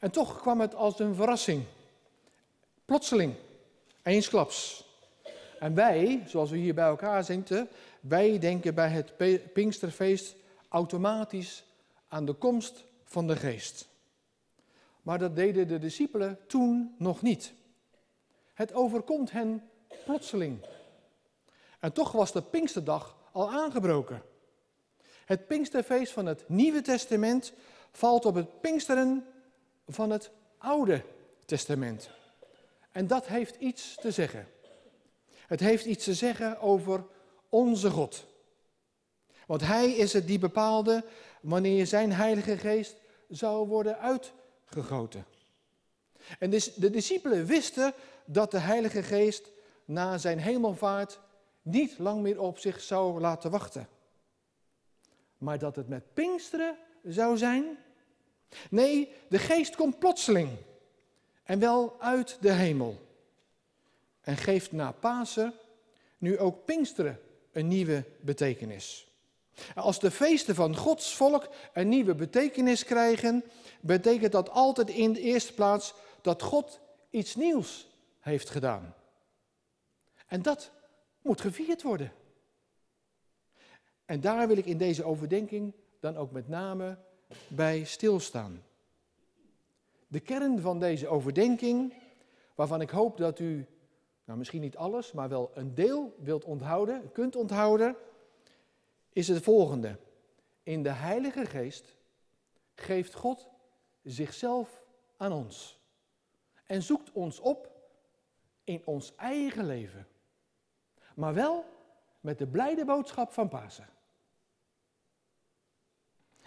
En toch kwam het als een verrassing. Plotseling, eensklaps. En wij, zoals we hier bij elkaar zitten, wij denken bij het Pinksterfeest automatisch aan de komst van de geest. Maar dat deden de discipelen toen nog niet. Het overkomt hen plotseling. En toch was de Pinksterdag al aangebroken. Het Pinksterfeest van het Nieuwe Testament valt op het Pinksteren van het Oude Testament. En dat heeft iets te zeggen. Het heeft iets te zeggen over onze God. Want Hij is het die bepaalde wanneer zijn Heilige Geest zou worden uitgegoten. En de discipelen wisten dat de Heilige Geest na zijn hemelvaart niet lang meer op zich zou laten wachten. Maar dat het met Pinksteren zou zijn? Nee, de Geest komt plotseling en wel uit de hemel. En geeft na Pasen nu ook Pinksteren een nieuwe betekenis. Als de feesten van Gods volk een nieuwe betekenis krijgen, betekent dat altijd in de eerste plaats dat God iets nieuws heeft gedaan. En dat moet gevierd worden. En daar wil ik in deze overdenking dan ook met name bij stilstaan. De kern van deze overdenking, waarvan ik hoop dat u, nou misschien niet alles, maar wel een deel wilt onthouden, kunt onthouden, is het volgende. In de Heilige Geest geeft God zichzelf aan ons en zoekt ons op in ons eigen leven. Maar wel met de blijde boodschap van Pasen.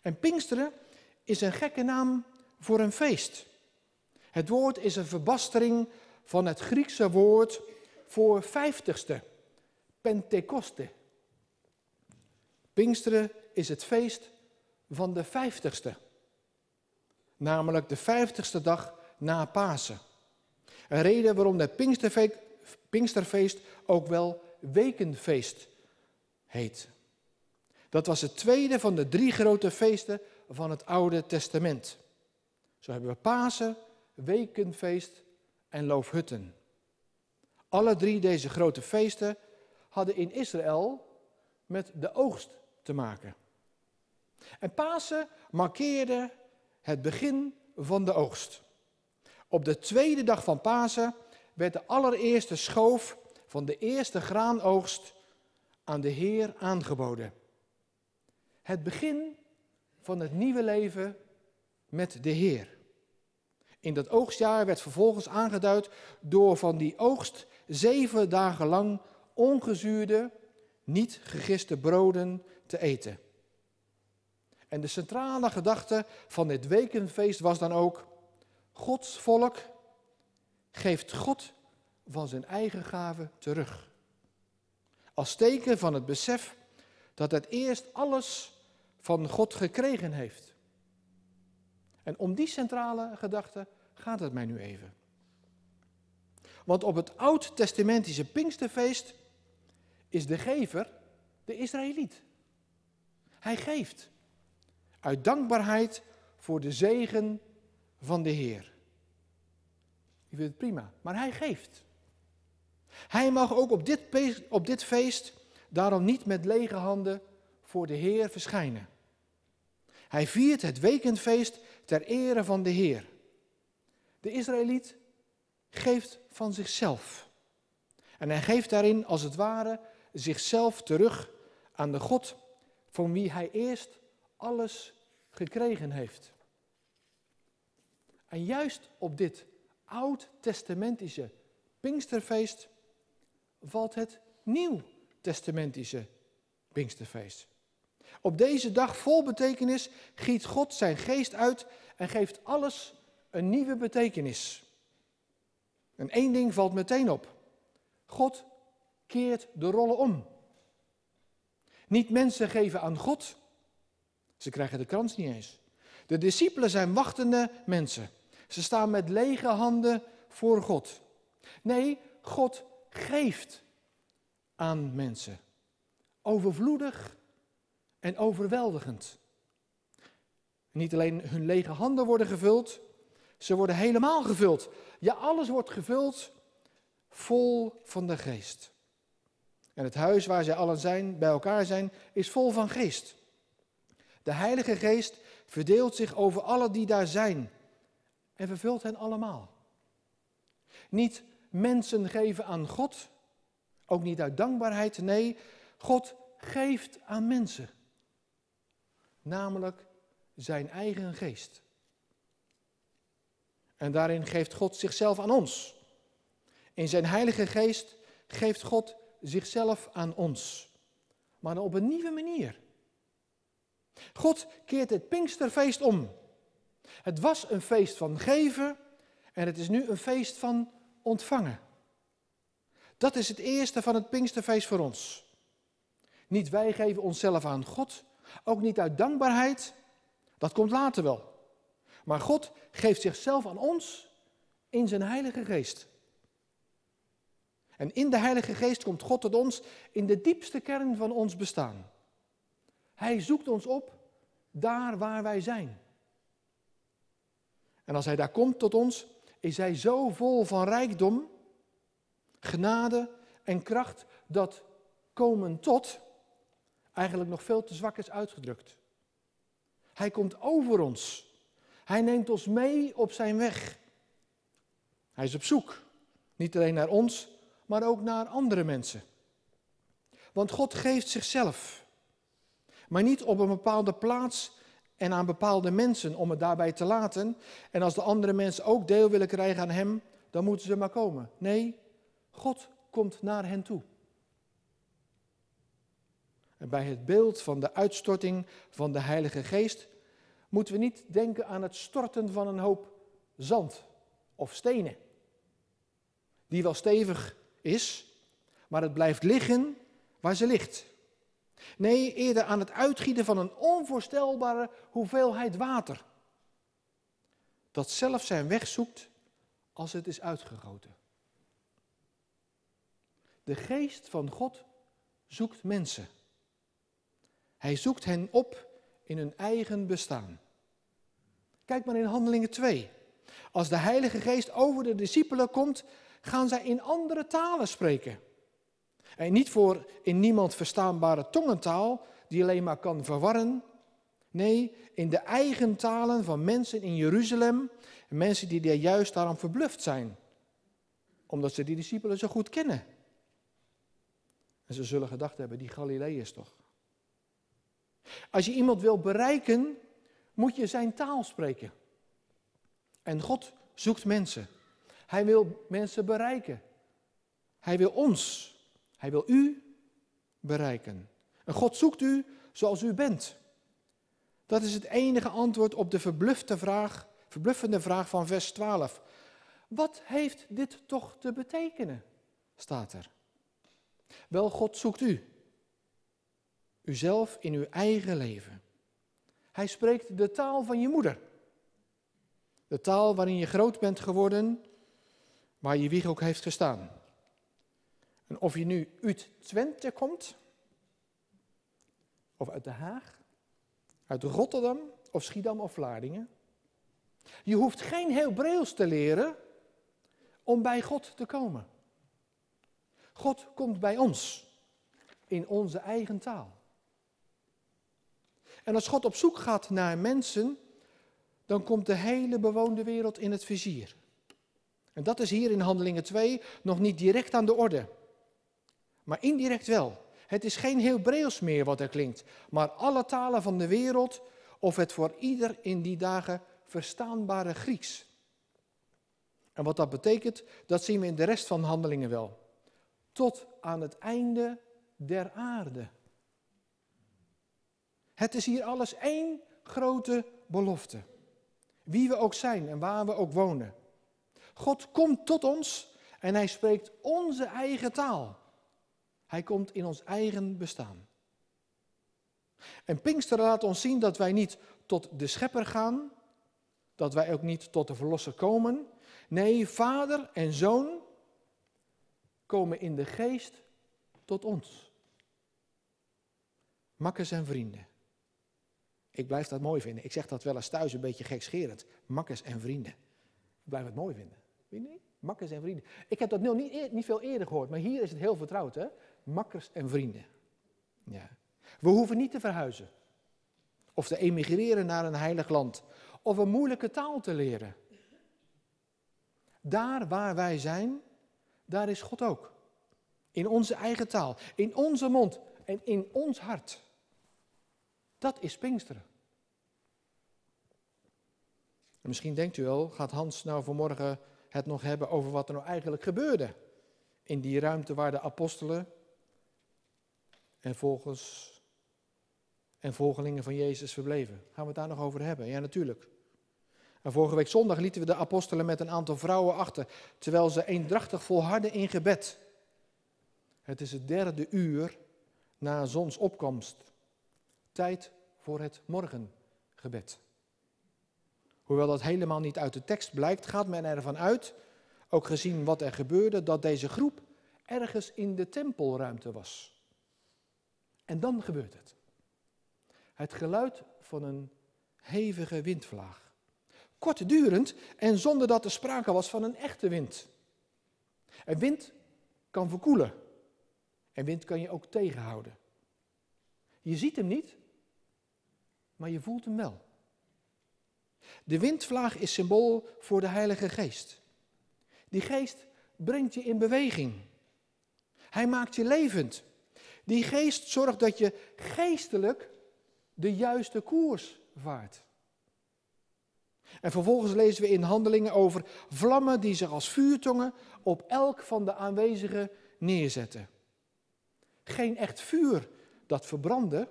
En Pinksteren is een gekke naam voor een feest. Het woord is een verbastering van het Griekse woord voor vijftigste, Pentecoste. Pinksteren is het feest van de vijftigste, namelijk de vijftigste dag na Pasen. Een reden waarom het Pinksterfeest ook wel wekenfeest heet. Dat was het tweede van de drie grote feesten van het Oude Testament. Zo hebben we Pasen, Wekenfeest en Loofhutten. Alle drie deze grote feesten hadden in Israël met de oogst te maken. En Pasen markeerde het begin van de oogst. Op de tweede dag van Pasen werd de allereerste schoof van de eerste graanoogst aan de Heer aangeboden. Het begin van het nieuwe leven met de Heer. In dat oogstjaar werd vervolgens aangeduid door van die oogst zeven dagen lang ongezuurde, niet gegiste broden te eten. En de centrale gedachte van dit wekenfeest was dan ook: Gods volk geeft God van zijn eigen gave terug. Als teken van het besef dat het eerst alles van God gekregen heeft. En om die centrale gedachte gaat het mij nu even. Want op het oud-testamentische Pinksterfeest is de gever de Israëliet. Hij geeft uit dankbaarheid voor de zegen van de Heer. Je vindt het prima, maar hij geeft. Hij mag ook op dit, op dit feest daarom niet met lege handen voor de Heer verschijnen. Hij viert het weekendfeest ter ere van de Heer. De Israëliet geeft van zichzelf. En hij geeft daarin als het ware zichzelf terug aan de God van wie hij eerst alles gekregen heeft. En juist op dit oud-testamentische Pinksterfeest valt het nieuw-testamentische Pinksterfeest. Op deze dag vol betekenis giet God zijn geest uit en geeft alles een nieuwe betekenis. En één ding valt meteen op. God keert de rollen om. Niet mensen geven aan God, ze krijgen de krans niet eens. De discipelen zijn wachtende mensen. Ze staan met lege handen voor God. Nee, God geeft aan mensen. Overvloedig en overweldigend. Niet alleen hun lege handen worden gevuld, Ze worden helemaal gevuld. Ja, alles wordt gevuld vol van de geest. En het huis waar zij allen zijn, bij elkaar zijn, is vol van geest. De Heilige Geest verdeelt zich over alle die daar zijn en vervult hen allemaal. Niet mensen geven aan God, ook niet uit dankbaarheid, nee, God geeft aan mensen. Namelijk zijn eigen geest. En daarin geeft God zichzelf aan ons. In zijn Heilige Geest geeft God zichzelf aan ons. Maar op een nieuwe manier. God keert het Pinksterfeest om. Het was een feest van geven en het is nu een feest van ontvangen. Dat is het eerste van het Pinksterfeest voor ons. Niet wij geven onszelf aan God, ook niet uit dankbaarheid, dat komt later wel. Maar God geeft zichzelf aan ons in zijn Heilige Geest. En in de Heilige Geest komt God tot ons in de diepste kern van ons bestaan. Hij zoekt ons op daar waar wij zijn. En als Hij daar komt tot ons, is Hij zo vol van rijkdom, genade en kracht dat komen tot eigenlijk nog veel te zwak is uitgedrukt. Hij komt over ons. Hij neemt ons mee op zijn weg. Hij is op zoek, niet alleen naar ons, maar ook naar andere mensen. Want God geeft zichzelf, maar niet op een bepaalde plaats en aan bepaalde mensen om het daarbij te laten. En als de andere mensen ook deel willen krijgen aan Hem, dan moeten ze maar komen. Nee, God komt naar hen toe. En bij het beeld van de uitstorting van de Heilige Geest moeten we niet denken aan het storten van een hoop zand of stenen, die wel stevig is, maar het blijft liggen waar ze ligt. Nee, eerder aan het uitgieten van een onvoorstelbare hoeveelheid water, dat zelf zijn weg zoekt als het is uitgegoten. De geest van God zoekt mensen. Hij zoekt hen op in hun eigen bestaan. Kijk maar in Handelingen 2. Als de Heilige Geest over de discipelen komt, gaan zij in andere talen spreken. En niet voor in niemand verstaanbare tongentaal, die alleen maar kan verwarren. Nee, in de eigen talen van mensen in Jeruzalem. Mensen die daar juist daarom verbluft zijn. Omdat ze die discipelen zo goed kennen. En ze zullen gedacht hebben, die Galileërs toch. Als je iemand wil bereiken, moet je zijn taal spreken. En God zoekt mensen. Hij wil mensen bereiken. Hij wil ons, hij wil u bereiken. En God zoekt u zoals u bent. Dat is het enige antwoord op de verblufte vraag, verbluffende vraag van vers 12. Wat heeft dit toch te betekenen? staat er. Wel, God zoekt u. Uzelf in uw eigen leven. Hij spreekt de taal van je moeder. De taal waarin je groot bent geworden, waar je wieg ook heeft gestaan. En of je nu uit Twente komt, of uit Den Haag, uit Rotterdam, of Schiedam of Vlaardingen. Je hoeft geen Hebreeuws te leren om bij God te komen. God komt bij ons in onze eigen taal. En als God op zoek gaat naar mensen, dan komt de hele bewoonde wereld in het vizier. En dat is hier in Handelingen 2 nog niet direct aan de orde. Maar indirect wel. Het is geen Hebreeuws meer wat er klinkt, maar alle talen van de wereld, of het voor ieder in die dagen verstaanbare Grieks. En wat dat betekent, dat zien we in de rest van Handelingen wel. Tot aan het einde der aarde. Het is hier alles één grote belofte. Wie we ook zijn en waar we ook wonen. God komt tot ons en hij spreekt onze eigen taal. Hij komt in ons eigen bestaan. En Pinksteren laat ons zien dat wij niet tot de schepper gaan, dat wij ook niet tot de verlosser komen. Nee, vader en zoon komen in de geest tot ons. Makkers en vrienden. Ik blijf dat mooi vinden. Ik zeg dat wel eens thuis een beetje gekscherend. Makkers en vrienden. blijf het mooi vinden. Weet je niet? Makkers en vrienden. Ik heb dat niet, niet veel eerder gehoord, maar hier is het heel vertrouwd. Hè? Makkers en vrienden. Ja. We hoeven niet te verhuizen. Of te emigreren naar een heilig land. Of een moeilijke taal te leren. Daar waar wij zijn, daar is God ook. In onze eigen taal, in onze mond en in ons hart. Dat is Pinksteren. En misschien denkt u wel, gaat Hans nou vanmorgen het nog hebben over wat er nou eigenlijk gebeurde in die ruimte waar de apostelen en volgens en volgelingen van Jezus verbleven. Gaan we het daar nog over hebben? Ja, natuurlijk. En vorige week zondag lieten we de apostelen met een aantal vrouwen achter, terwijl ze eendrachtig volharden in gebed. Het is het derde uur na zonsopkomst. Tijd voor het morgengebed. Hoewel dat helemaal niet uit de tekst blijkt, gaat men ervan uit, ook gezien wat er gebeurde, dat deze groep ergens in de tempelruimte was. En dan gebeurt het. Het geluid van een hevige windvlaag. Kortdurend en zonder dat er sprake was van een echte wind. En wind kan verkoelen. En wind kan je ook tegenhouden. Je ziet hem niet, maar je voelt hem wel. De windvlaag is symbool voor de Heilige Geest. Die geest brengt je in beweging. Hij maakt je levend. Die geest zorgt dat je geestelijk de juiste koers vaart. En vervolgens lezen we in handelingen over vlammen die zich als vuurtongen op elk van de aanwezigen neerzetten. Geen echt vuur dat verbrandde,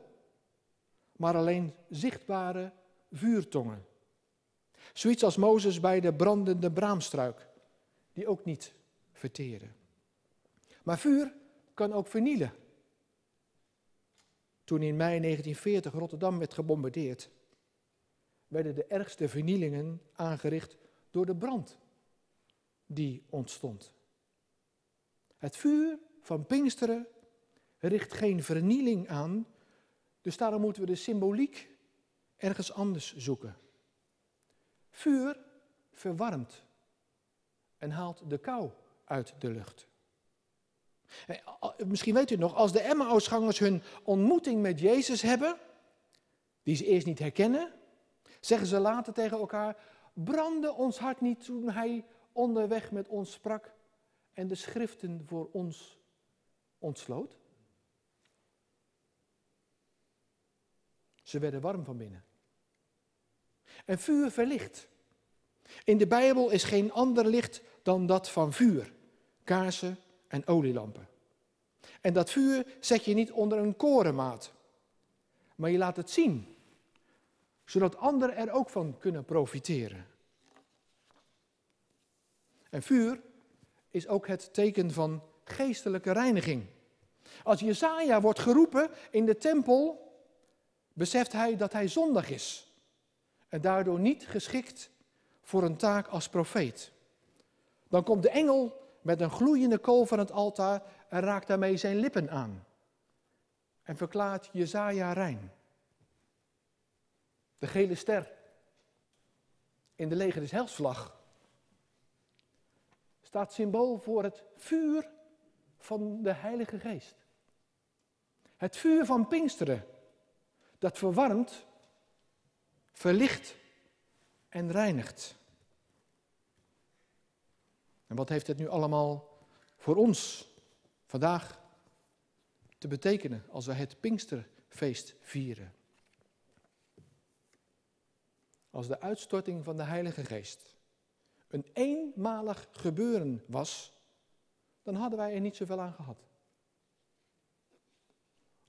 maar alleen zichtbare vuurtongen. Zoiets als Mozes bij de brandende braamstruik, die ook niet verteren. Maar vuur kan ook vernielen. Toen in mei 1940 Rotterdam werd gebombardeerd, werden de ergste vernielingen aangericht door de brand die ontstond. Het vuur van Pinksteren richt geen vernieling aan, dus daarom moeten we de symboliek ergens anders zoeken. Vuur verwarmt en haalt de kou uit de lucht. Eh, misschien weet u nog, als de Emmausgangers hun ontmoeting met Jezus hebben, die ze eerst niet herkennen, zeggen ze later tegen elkaar, brandde ons hart niet toen hij onderweg met ons sprak en de schriften voor ons ontsloot? Ze werden warm van binnen. En vuur verlicht. In de Bijbel is geen ander licht dan dat van vuur, kaarsen en olielampen. En dat vuur zet je niet onder een korenmaat, maar je laat het zien, zodat anderen er ook van kunnen profiteren. En vuur is ook het teken van geestelijke reiniging. Als Jesaja wordt geroepen in de tempel, beseft hij dat hij zondig is en daardoor niet geschikt voor een taak als profeet. Dan komt de engel met een gloeiende kool van het altaar en raakt daarmee zijn lippen aan. En verklaart Jezaja rein. De gele ster in de leger des helsvlag staat symbool voor het vuur van de Heilige Geest. Het vuur van Pinksteren, dat verwarmt, verlicht en reinigt. En wat heeft het nu allemaal voor ons vandaag te betekenen als we het Pinksterfeest vieren? Als de uitstorting van de Heilige Geest een eenmalig gebeuren was, dan hadden wij er niet zoveel aan gehad.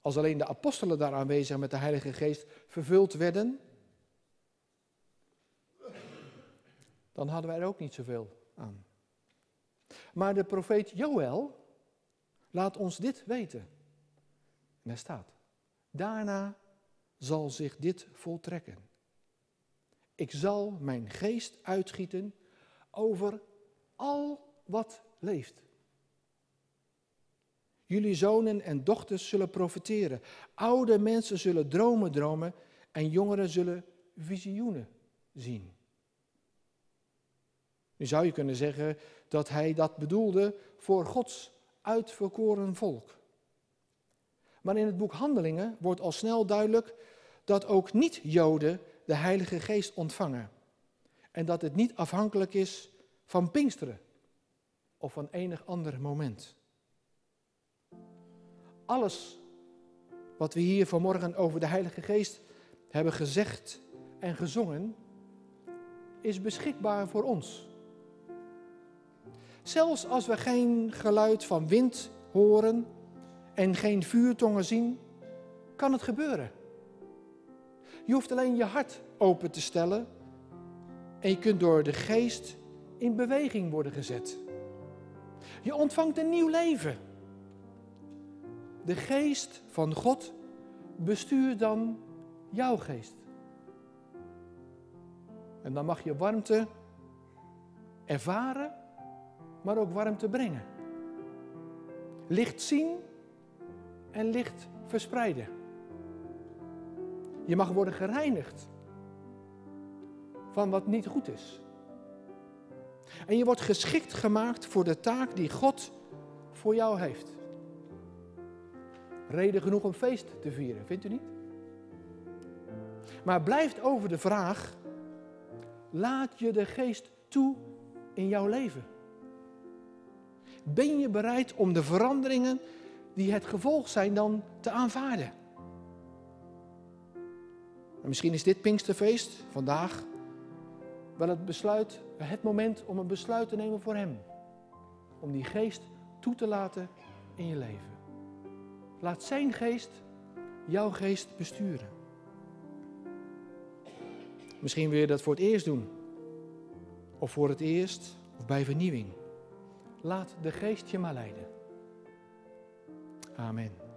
Als alleen de apostelen daar aanwezig met de Heilige Geest vervuld werden, dan hadden wij er ook niet zoveel aan. Maar de profeet Joël laat ons dit weten. En er staat, daarna zal zich dit voltrekken. Ik zal mijn geest uitgieten over al wat leeft. Jullie zonen en dochters zullen profiteren. Oude mensen zullen dromen dromen en jongeren zullen visioenen zien. Nu zou je kunnen zeggen dat hij dat bedoelde voor Gods uitverkoren volk. Maar in het boek Handelingen wordt al snel duidelijk dat ook niet-Joden de Heilige Geest ontvangen. En dat het niet afhankelijk is van Pinksteren of van enig ander moment. Alles wat we hier vanmorgen over de Heilige Geest hebben gezegd en gezongen, is beschikbaar voor ons. Zelfs als we geen geluid van wind horen en geen vuurtongen zien, kan het gebeuren. Je hoeft alleen je hart open te stellen en je kunt door de geest in beweging worden gezet. Je ontvangt een nieuw leven. De geest van God bestuurt dan jouw geest. En dan mag je warmte ervaren, maar ook warmte brengen. Licht zien en licht verspreiden. Je mag worden gereinigd van wat niet goed is. En je wordt geschikt gemaakt voor de taak die God voor jou heeft. Reden genoeg om feest te vieren, vindt u niet? Maar blijft over de vraag: laat je de geest toe in jouw leven? Ben je bereid om de veranderingen die het gevolg zijn dan te aanvaarden? En misschien is dit Pinksterfeest vandaag wel het besluit, het moment om een besluit te nemen voor Hem. Om die geest toe te laten in je leven. Laat Zijn geest jouw geest besturen. Misschien wil je dat voor het eerst doen. Of voor het eerst, of bij vernieuwing. Laat de geest je maar leiden. Amen.